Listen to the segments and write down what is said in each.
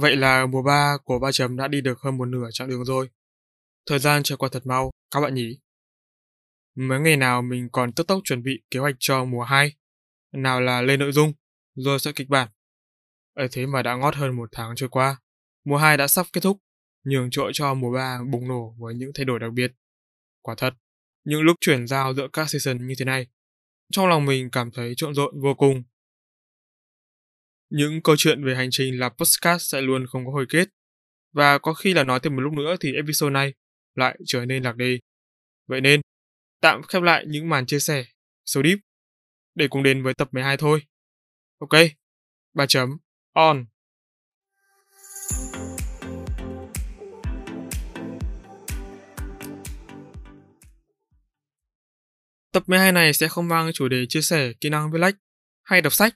Vậy là mùa 3 của ba chấm đã đi được hơn một nửa chặng đường rồi. Thời gian trôi qua thật mau, các bạn nhỉ? Mấy ngày nào mình còn tức tốc chuẩn bị kế hoạch cho mùa 2. Nào là lên nội dung, rồi soạn kịch bản. ấy thế mà đã ngót hơn một tháng trôi qua. Mùa 2 đã sắp kết thúc, nhường chỗ cho mùa 3 bùng nổ với những thay đổi đặc biệt. Quả thật, những lúc chuyển giao giữa các season như thế này, trong lòng mình cảm thấy trộn rộn vô cùng những câu chuyện về hành trình là podcast sẽ luôn không có hồi kết. Và có khi là nói thêm một lúc nữa thì episode này lại trở nên lạc đề. Vậy nên, tạm khép lại những màn chia sẻ, số deep, để cùng đến với tập 12 thôi. Ok, 3 chấm, on. Tập 12 này sẽ không mang chủ đề chia sẻ kỹ năng viết lách hay đọc sách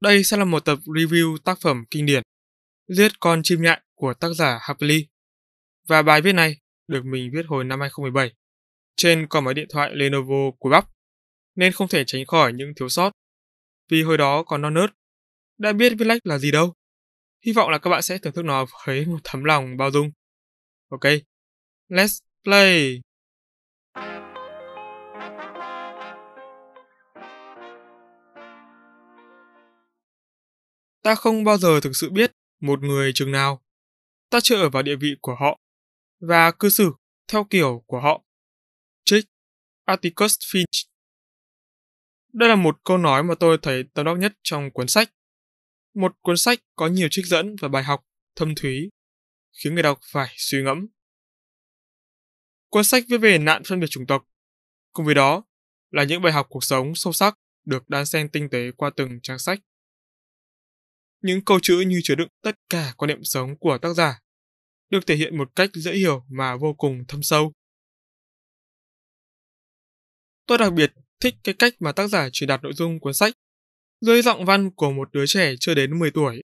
đây sẽ là một tập review tác phẩm kinh điển Giết con chim nhạn của tác giả Happily. Và bài viết này được mình viết hồi năm 2017 trên con máy điện thoại Lenovo của Bắp, nên không thể tránh khỏi những thiếu sót. Vì hồi đó còn non nớt, đã biết viết lách là gì đâu. Hy vọng là các bạn sẽ thưởng thức nó với một thấm lòng bao dung. Ok, let's play! Ta không bao giờ thực sự biết một người chừng nào. Ta chưa ở vào địa vị của họ và cư xử theo kiểu của họ. Trích Atticus Finch Đây là một câu nói mà tôi thấy tâm đắc nhất trong cuốn sách. Một cuốn sách có nhiều trích dẫn và bài học thâm thúy, khiến người đọc phải suy ngẫm. Cuốn sách viết về nạn phân biệt chủng tộc, cùng với đó là những bài học cuộc sống sâu sắc được đan xen tinh tế qua từng trang sách. Những câu chữ như chứa đựng tất cả quan niệm sống của tác giả, được thể hiện một cách dễ hiểu mà vô cùng thâm sâu. Tôi đặc biệt thích cái cách mà tác giả truyền đạt nội dung cuốn sách dưới giọng văn của một đứa trẻ chưa đến 10 tuổi.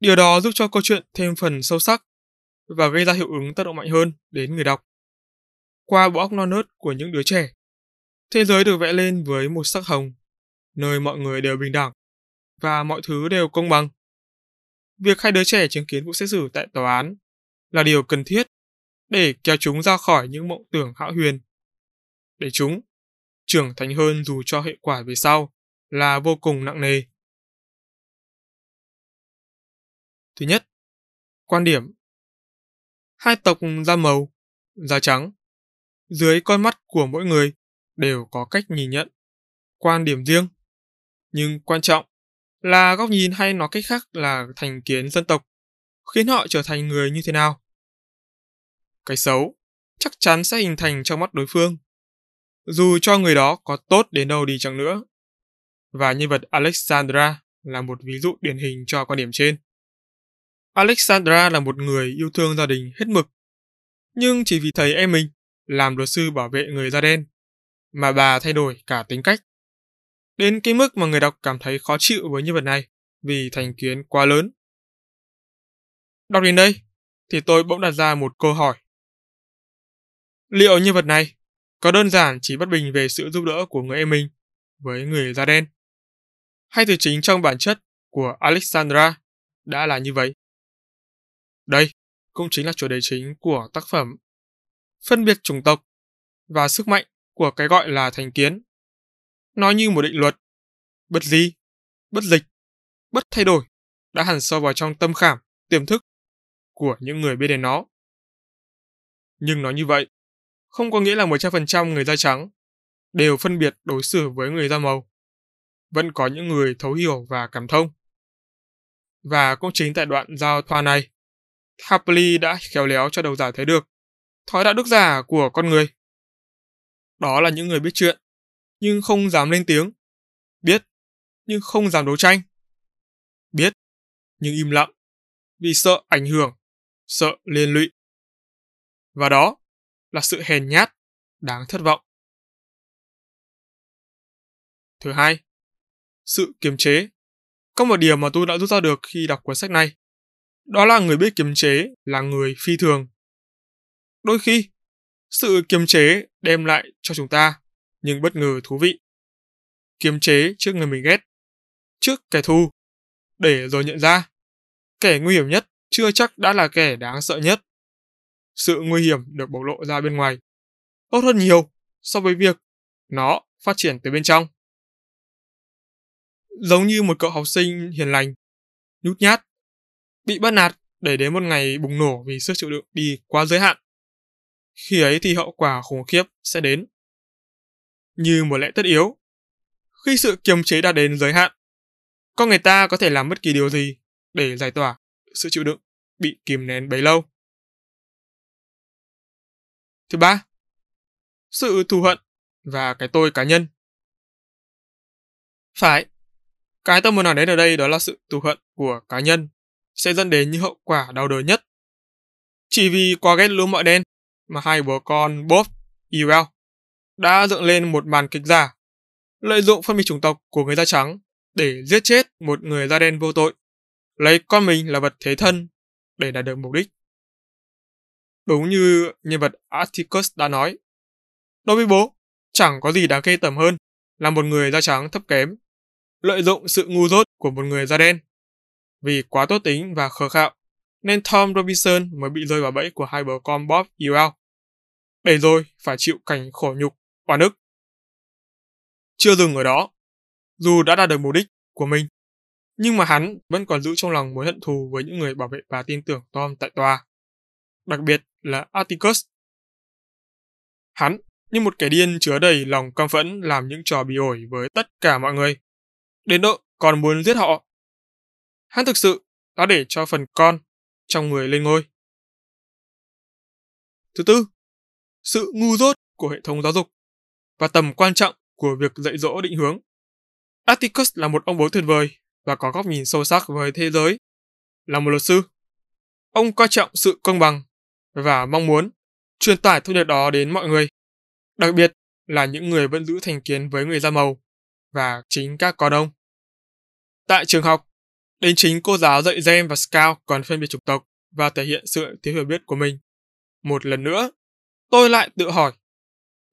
Điều đó giúp cho câu chuyện thêm phần sâu sắc và gây ra hiệu ứng tác động mạnh hơn đến người đọc. Qua bộ óc non nớt của những đứa trẻ, thế giới được vẽ lên với một sắc hồng, nơi mọi người đều bình đẳng và mọi thứ đều công bằng. Việc hai đứa trẻ chứng kiến vụ xét xử tại tòa án là điều cần thiết để kéo chúng ra khỏi những mộng tưởng hão huyền. Để chúng trưởng thành hơn dù cho hệ quả về sau là vô cùng nặng nề. Thứ nhất, quan điểm. Hai tộc da màu, da trắng, dưới con mắt của mỗi người đều có cách nhìn nhận, quan điểm riêng. Nhưng quan trọng là góc nhìn hay nói cách khác là thành kiến dân tộc, khiến họ trở thành người như thế nào. Cái xấu chắc chắn sẽ hình thành trong mắt đối phương, dù cho người đó có tốt đến đâu đi chăng nữa. Và nhân vật Alexandra là một ví dụ điển hình cho quan điểm trên. Alexandra là một người yêu thương gia đình hết mực, nhưng chỉ vì thầy em mình làm luật sư bảo vệ người da đen, mà bà thay đổi cả tính cách đến cái mức mà người đọc cảm thấy khó chịu với nhân vật này vì thành kiến quá lớn. Đọc đến đây, thì tôi bỗng đặt ra một câu hỏi. Liệu nhân vật này có đơn giản chỉ bất bình về sự giúp đỡ của người em mình với người da đen? Hay từ chính trong bản chất của Alexandra đã là như vậy? Đây cũng chính là chủ đề chính của tác phẩm. Phân biệt chủng tộc và sức mạnh của cái gọi là thành kiến nó như một định luật. Bất di, bất dịch, bất thay đổi, đã hẳn sâu vào trong tâm khảm, tiềm thức của những người biết đến nó. Nhưng nói như vậy, không có nghĩa là 100% người da trắng đều phân biệt đối xử với người da màu. Vẫn có những người thấu hiểu và cảm thông. Và cũng chính tại đoạn giao thoa này, Happily đã khéo léo cho đầu giả thấy được thói đạo đức giả của con người. Đó là những người biết chuyện, nhưng không dám lên tiếng. Biết, nhưng không dám đấu tranh. Biết, nhưng im lặng, vì sợ ảnh hưởng sợ liên lụy. Và đó là sự hèn nhát, đáng thất vọng. Thứ hai, sự kiềm chế. Có một điều mà tôi đã rút ra được khi đọc cuốn sách này. Đó là người biết kiềm chế là người phi thường. Đôi khi, sự kiềm chế đem lại cho chúng ta nhưng bất ngờ thú vị. Kiềm chế trước người mình ghét, trước kẻ thù, để rồi nhận ra kẻ nguy hiểm nhất chưa chắc đã là kẻ đáng sợ nhất. Sự nguy hiểm được bộc lộ ra bên ngoài tốt hơn nhiều so với việc nó phát triển từ bên trong. Giống như một cậu học sinh hiền lành, nhút nhát, bị bắt nạt để đến một ngày bùng nổ vì sức chịu đựng đi quá giới hạn. Khi ấy thì hậu quả khủng khiếp sẽ đến. Như một lẽ tất yếu, khi sự kiềm chế đã đến giới hạn, con người ta có thể làm bất kỳ điều gì để giải tỏa sự chịu đựng bị kìm nén bấy lâu. Thứ ba, sự thù hận và cái tôi cá nhân. Phải, cái tôi muốn nói đến ở đây đó là sự thù hận của cá nhân sẽ dẫn đến những hậu quả đau đớn nhất. Chỉ vì quá ghét lúa mọi đen mà hai bố con Bob, Ewell đã dựng lên một màn kịch giả, lợi dụng phân biệt chủng tộc của người da trắng để giết chết một người da đen vô tội, lấy con mình là vật thế thân để đạt được mục đích. Đúng như nhân vật Atticus đã nói, đối với bố, chẳng có gì đáng ghê tởm hơn là một người da trắng thấp kém, lợi dụng sự ngu dốt của một người da đen. Vì quá tốt tính và khờ khạo, nên Tom Robinson mới bị rơi vào bẫy của hai bờ con Bob Ewell. Để rồi phải chịu cảnh khổ nhục, oan ức. Chưa dừng ở đó, dù đã đạt được mục đích của mình, nhưng mà hắn vẫn còn giữ trong lòng mối hận thù với những người bảo vệ và tin tưởng Tom tại tòa. Đặc biệt là Atticus. Hắn như một kẻ điên chứa đầy lòng căm phẫn làm những trò bị ổi với tất cả mọi người. Đến độ còn muốn giết họ. Hắn thực sự đã để cho phần con trong người lên ngôi. Thứ tư, sự ngu dốt của hệ thống giáo dục và tầm quan trọng của việc dạy dỗ định hướng. Atticus là một ông bố tuyệt vời và có góc nhìn sâu sắc với thế giới. Là một luật sư, ông coi trọng sự công bằng và mong muốn truyền tải thông điệp đó đến mọi người, đặc biệt là những người vẫn giữ thành kiến với người da màu và chính các con ông. Tại trường học, đến chính cô giáo dạy Gem và Scout còn phân biệt chủng tộc và thể hiện sự thiếu hiểu biết của mình. Một lần nữa, tôi lại tự hỏi,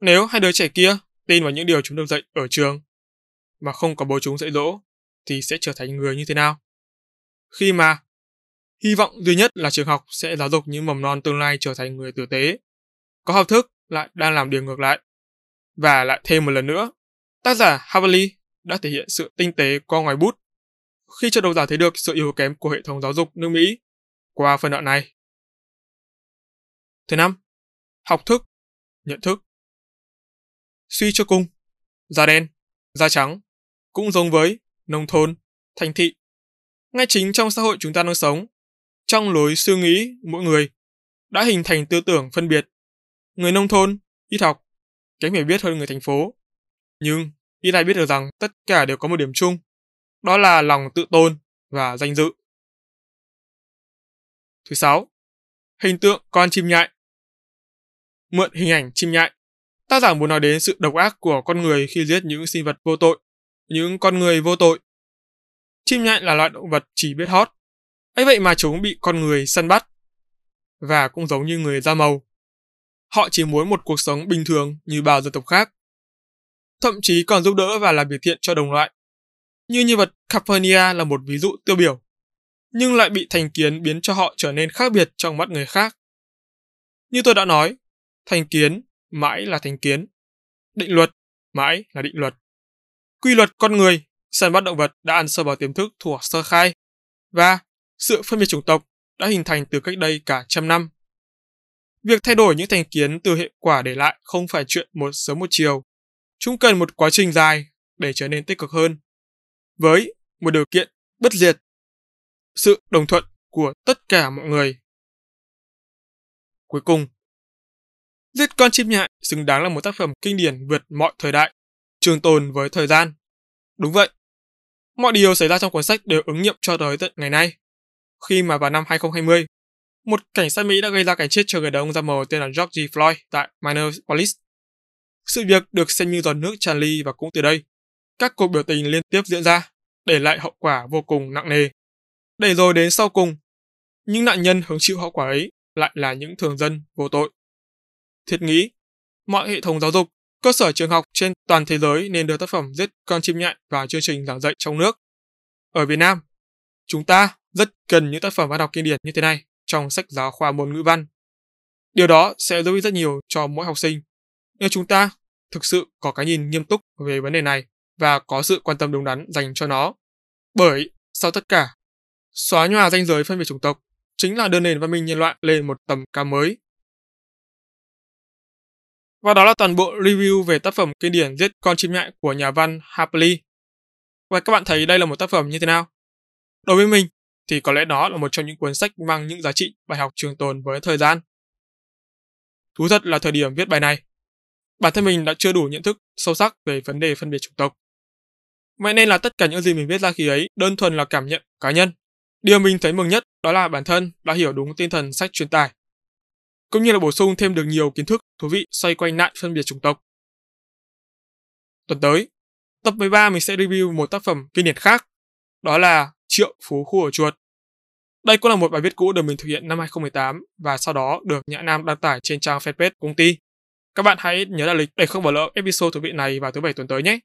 nếu hai đứa trẻ kia tin vào những điều chúng được dạy ở trường mà không có bố chúng dạy dỗ thì sẽ trở thành người như thế nào? Khi mà hy vọng duy nhất là trường học sẽ giáo dục những mầm non tương lai trở thành người tử tế, có học thức lại đang làm điều ngược lại. Và lại thêm một lần nữa, tác giả Havali đã thể hiện sự tinh tế qua ngoài bút khi cho độc giả thấy được sự yếu kém của hệ thống giáo dục nước Mỹ qua phần đoạn này. Thứ năm, học thức, nhận thức. Suy cho cùng, da đen, da trắng cũng giống với nông thôn, thành thị. Ngay chính trong xã hội chúng ta đang sống, trong lối suy nghĩ mỗi người đã hình thành tư tưởng phân biệt. Người nông thôn, ít học, kém hiểu biết hơn người thành phố. Nhưng ít ai biết được rằng tất cả đều có một điểm chung, đó là lòng tự tôn và danh dự. Thứ sáu, hình tượng con chim nhại. Mượn hình ảnh chim nhại, tác giả muốn nói đến sự độc ác của con người khi giết những sinh vật vô tội những con người vô tội. Chim nhại là loại động vật chỉ biết hót, ấy vậy mà chúng bị con người săn bắt. Và cũng giống như người da màu. Họ chỉ muốn một cuộc sống bình thường như bao dân tộc khác. Thậm chí còn giúp đỡ và làm việc thiện cho đồng loại. Như nhân vật Capernia là một ví dụ tiêu biểu, nhưng lại bị thành kiến biến cho họ trở nên khác biệt trong mắt người khác. Như tôi đã nói, thành kiến mãi là thành kiến, định luật mãi là định luật quy luật con người, săn bắt động vật đã ăn sâu vào tiềm thức thuộc sơ khai và sự phân biệt chủng tộc đã hình thành từ cách đây cả trăm năm. Việc thay đổi những thành kiến từ hệ quả để lại không phải chuyện một sớm một chiều. Chúng cần một quá trình dài để trở nên tích cực hơn. Với một điều kiện bất diệt, sự đồng thuận của tất cả mọi người. Cuối cùng, Giết con chim nhại xứng đáng là một tác phẩm kinh điển vượt mọi thời đại trường tồn với thời gian. Đúng vậy. Mọi điều xảy ra trong cuốn sách đều ứng nghiệm cho tới tận ngày nay. Khi mà vào năm 2020, một cảnh sát Mỹ đã gây ra cái chết cho người đàn ông da màu tên là George Floyd tại Minneapolis. Sự việc được xem như giọt nước tràn ly và cũng từ đây, các cuộc biểu tình liên tiếp diễn ra, để lại hậu quả vô cùng nặng nề. Để rồi đến sau cùng, những nạn nhân hứng chịu hậu quả ấy lại là những thường dân vô tội. Thiết nghĩ, mọi hệ thống giáo dục, cơ sở trường học trên toàn thế giới nên đưa tác phẩm Giết con chim nhạn vào chương trình giảng dạy trong nước. Ở Việt Nam, chúng ta rất cần những tác phẩm văn học kinh điển như thế này trong sách giáo khoa môn ngữ văn. Điều đó sẽ giúp ích rất nhiều cho mỗi học sinh. Nếu chúng ta thực sự có cái nhìn nghiêm túc về vấn đề này và có sự quan tâm đúng đắn dành cho nó. Bởi, sau tất cả, xóa nhòa ranh giới phân biệt chủng tộc chính là đưa nền văn minh nhân loại lên một tầm cao mới. Và đó là toàn bộ review về tác phẩm kinh điển Giết con chim nhại của nhà văn Harper Lee. Và các bạn thấy đây là một tác phẩm như thế nào? Đối với mình, thì có lẽ đó là một trong những cuốn sách mang những giá trị bài học trường tồn với thời gian. Thú thật là thời điểm viết bài này, bản thân mình đã chưa đủ nhận thức sâu sắc về vấn đề phân biệt chủng tộc. Vậy nên là tất cả những gì mình viết ra khi ấy đơn thuần là cảm nhận cá nhân. Điều mình thấy mừng nhất đó là bản thân đã hiểu đúng tinh thần sách truyền tải, cũng như là bổ sung thêm được nhiều kiến thức thú vị xoay quanh nạn phân biệt chủng tộc. Tuần tới, tập 13 mình sẽ review một tác phẩm kinh điển khác, đó là Triệu Phú Khu ở Chuột. Đây cũng là một bài viết cũ được mình thực hiện năm 2018 và sau đó được Nhã Nam đăng tải trên trang fanpage công ty. Các bạn hãy nhớ đặt lịch để không bỏ lỡ episode thú vị này vào thứ bảy tuần tới nhé.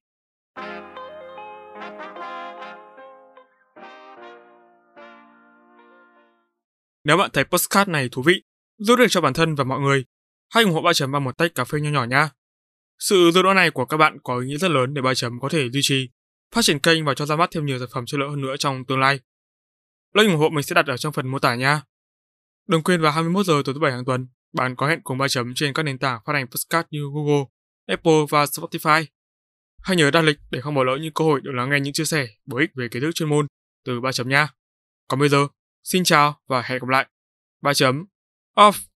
Nếu bạn thấy postcard này thú vị, giúp được cho bản thân và mọi người, hãy ủng hộ ba chấm bằng một tách cà phê nho nhỏ nha. Sự giúp đỡ này của các bạn có ý nghĩa rất lớn để ba chấm có thể duy trì, phát triển kênh và cho ra mắt thêm nhiều sản phẩm chất lượng hơn nữa trong tương lai. Link ủng hộ mình sẽ đặt ở trong phần mô tả nha. Đừng quên vào 21 giờ tối thứ bảy hàng tuần, bạn có hẹn cùng ba chấm trên các nền tảng phát hành podcast như Google, Apple và Spotify. Hãy nhớ đặt lịch để không bỏ lỡ những cơ hội được lắng nghe những chia sẻ bổ ích về kiến thức chuyên môn từ ba chấm nha. Còn bây giờ, xin chào và hẹn gặp lại. Ba chấm Off.